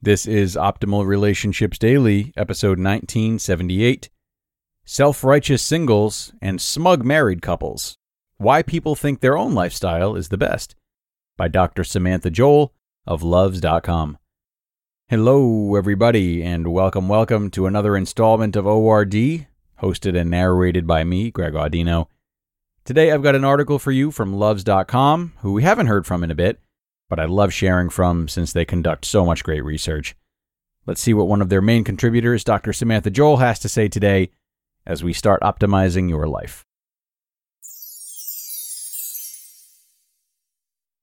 This is Optimal Relationships Daily, episode 1978 Self Righteous Singles and Smug Married Couples Why People Think Their Own Lifestyle is the Best by Dr. Samantha Joel of Luvze.com. Hello, everybody, and welcome, welcome to another installment of ORD, hosted and narrated by me, Greg Audino. Today I've got an article for you from Luvze.com, who we haven't heard from in a bit but I love sharing from since they conduct so much great research. Let's see what one of their main contributors, Dr. Samantha Joel, has to say today as we start optimizing your life.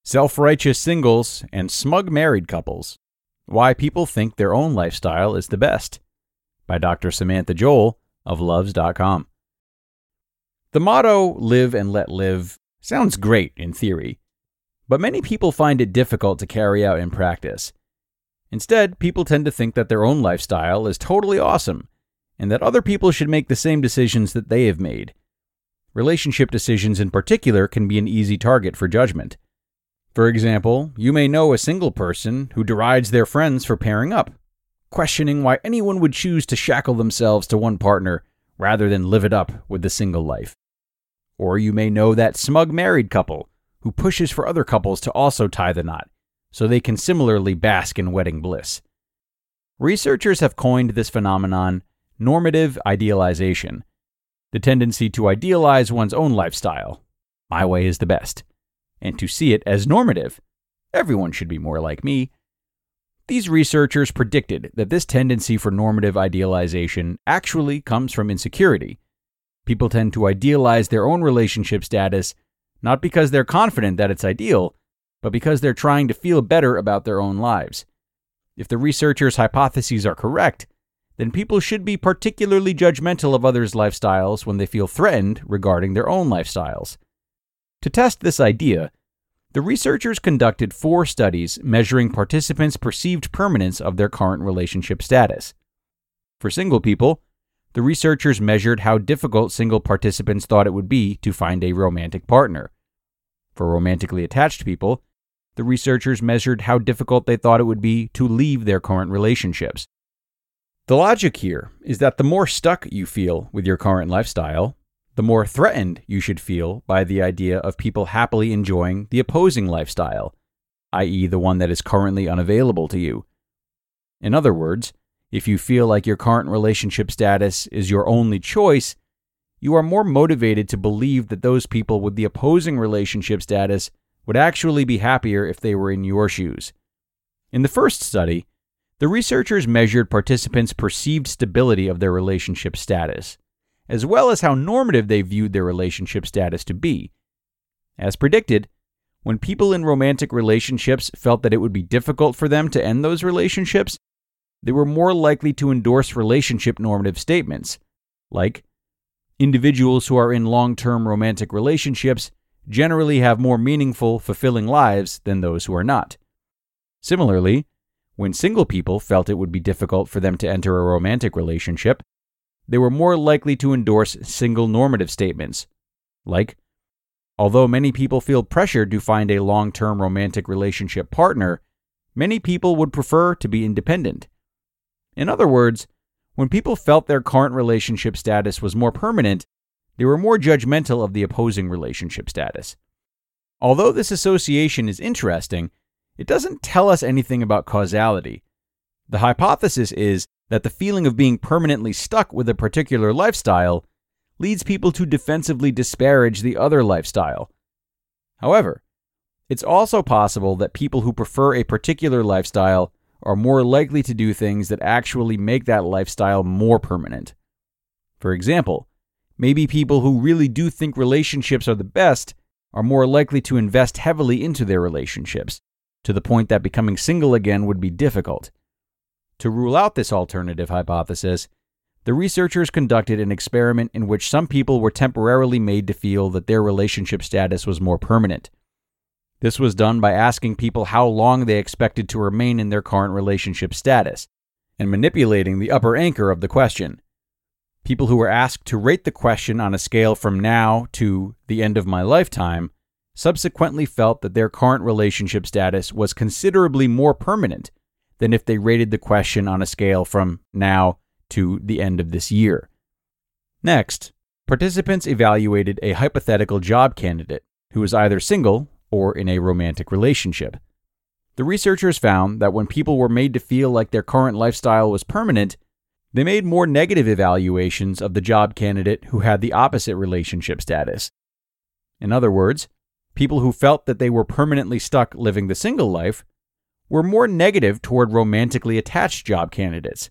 Self righteous singles and smug married couples. Why people think their own lifestyle is the best. By Dr. Samantha Joel of Luvze.com. The motto, live and let live, sounds great in theory but many people find it difficult to carry out in practice. Instead, people tend to think that their own lifestyle is totally awesome and that other people should make the same decisions that they have made. Relationship decisions in particular can be an easy target for judgment. For example, you may know a single person who derides their friends for pairing up, questioning why anyone would choose to shackle themselves to one partner rather than live it up with the single life. Or you may know that smug married couple who pushes for other couples to also tie the knot, so they can similarly bask in wedding bliss. Researchers have coined this phenomenon normative idealization, the tendency to idealize one's own lifestyle. My way is the best, and to see it as normative. Everyone should be more like me. These researchers predicted that this tendency for normative idealization actually comes from insecurity. People tend to idealize their own relationship status not because they're confident that it's ideal, but because they're trying to feel better about their own lives. If the researchers' hypotheses are correct, then people should be particularly judgmental of others' lifestyles when they feel threatened regarding their own lifestyles. To test this idea, the researchers conducted four studies measuring participants' perceived permanence of their current relationship status. For single people, the researchers measured how difficult single participants thought it would be to find a romantic partner. For romantically attached people, the researchers measured how difficult they thought it would be to leave their current relationships. The logic here is that the more stuck you feel with your current lifestyle, the more threatened you should feel by the idea of people happily enjoying the opposing lifestyle, i.e., the one that is currently unavailable to you. In other words, if you feel like your current relationship status is your only choice, you are more motivated to believe that those people with the opposing relationship status would actually be happier if they were in your shoes. In the first study, the researchers measured participants' perceived stability of their relationship status, as well as how normative they viewed their relationship status to be. As predicted, when people in romantic relationships felt that it would be difficult for them to end those relationships, they were more likely to endorse relationship normative statements, like, Individuals who are in long term romantic relationships generally have more meaningful, fulfilling lives than those who are not. Similarly, when single people felt it would be difficult for them to enter a romantic relationship, they were more likely to endorse single normative statements, like, Although many people feel pressured to find a long term romantic relationship partner, many people would prefer to be independent. In other words, when people felt their current relationship status was more permanent, they were more judgmental of the opposing relationship status. Although this association is interesting, it doesn't tell us anything about causality. The hypothesis is that the feeling of being permanently stuck with a particular lifestyle leads people to defensively disparage the other lifestyle. However, it's also possible that people who prefer a particular lifestyle are more likely to do things that actually make that lifestyle more permanent. For example, maybe people who really do think relationships are the best are more likely to invest heavily into their relationships, to the point that becoming single again would be difficult. To rule out this alternative hypothesis, the researchers conducted an experiment in which some people were temporarily made to feel that their relationship status was more permanent. This was done by asking people how long they expected to remain in their current relationship status and manipulating the upper anchor of the question. People who were asked to rate the question on a scale from now to the end of my lifetime subsequently felt that their current relationship status was considerably more permanent than if they rated the question on a scale from now to the end of this year. Next, participants evaluated a hypothetical job candidate who was either single or in a romantic relationship. The researchers found that when people were made to feel like their current lifestyle was permanent, they made more negative evaluations of the job candidate who had the opposite relationship status. In other words, people who felt that they were permanently stuck living the single life were more negative toward romantically attached job candidates,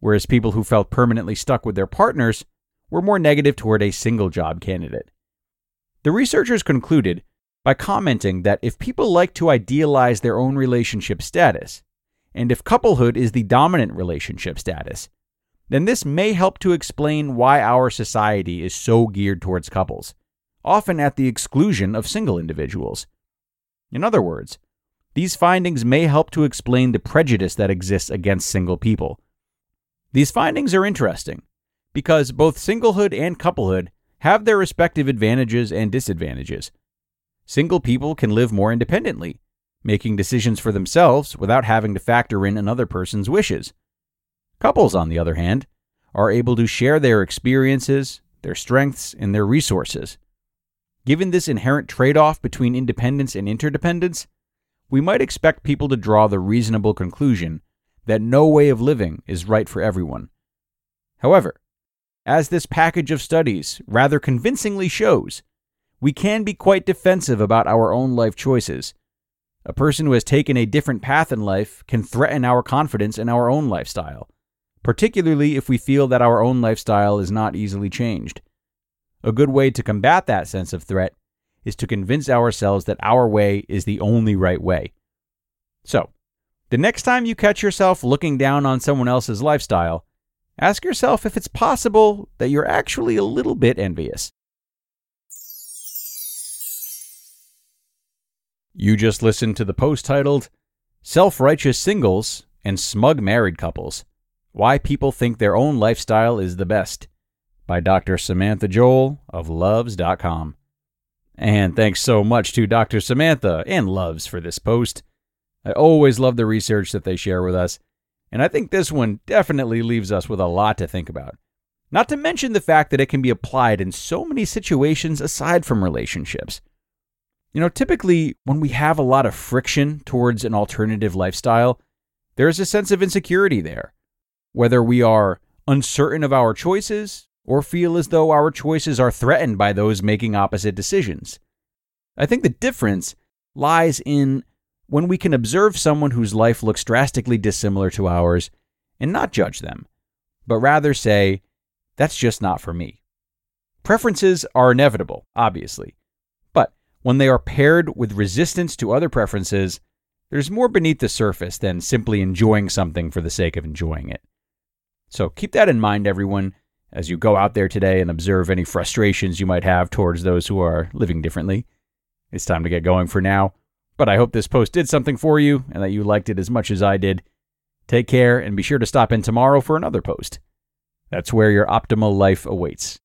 whereas people who felt permanently stuck with their partners were more negative toward a single job candidate. The researchers concluded by commenting that if people like to idealize their own relationship status, and if couplehood is the dominant relationship status, then this may help to explain why our society is so geared towards couples, often at the exclusion of single individuals. In other words, these findings may help to explain the prejudice that exists against single people. These findings are interesting because both singlehood and couplehood have their respective advantages and disadvantages. Single people can live more independently, making decisions for themselves without having to factor in another person's wishes. Couples, on the other hand, are able to share their experiences, their strengths, and their resources. Given this inherent trade off between independence and interdependence, we might expect people to draw the reasonable conclusion that no way of living is right for everyone. However, as this package of studies rather convincingly shows, we can be quite defensive about our own life choices. A person who has taken a different path in life can threaten our confidence in our own lifestyle, particularly if we feel that our own lifestyle is not easily changed. A good way to combat that sense of threat is to convince ourselves that our way is the only right way. So, the next time you catch yourself looking down on someone else's lifestyle, ask yourself if it's possible that you're actually a little bit envious. You just listened to the post titled Self Righteous Singles and Smug Married Couples Why People Think Their Own Lifestyle is the Best by Dr. Samantha Joel of Luvze.com. And thanks so much to Dr. Samantha and Luvze for this post. I always love the research that they share with us and I think this one definitely leaves us with a lot to think about. Not to mention the fact that it can be applied in so many situations aside from relationships. You know, typically when we have a lot of friction towards an alternative lifestyle, there's a sense of insecurity there. Whether we are uncertain of our choices or feel as though our choices are threatened by those making opposite decisions. I think the difference lies in when we can observe someone whose life looks drastically dissimilar to ours and not judge them, but rather say, that's just not for me. Preferences are inevitable, obviously, when they are paired with resistance to other preferences, there's more beneath the surface than simply enjoying something for the sake of enjoying it. So keep that in mind, everyone, as you go out there today and observe any frustrations you might have towards those who are living differently. It's time to get going for now. But I hope this post did something for you and that you liked it as much as I did. Take care and be sure to stop in tomorrow for another post. That's where your optimal life awaits.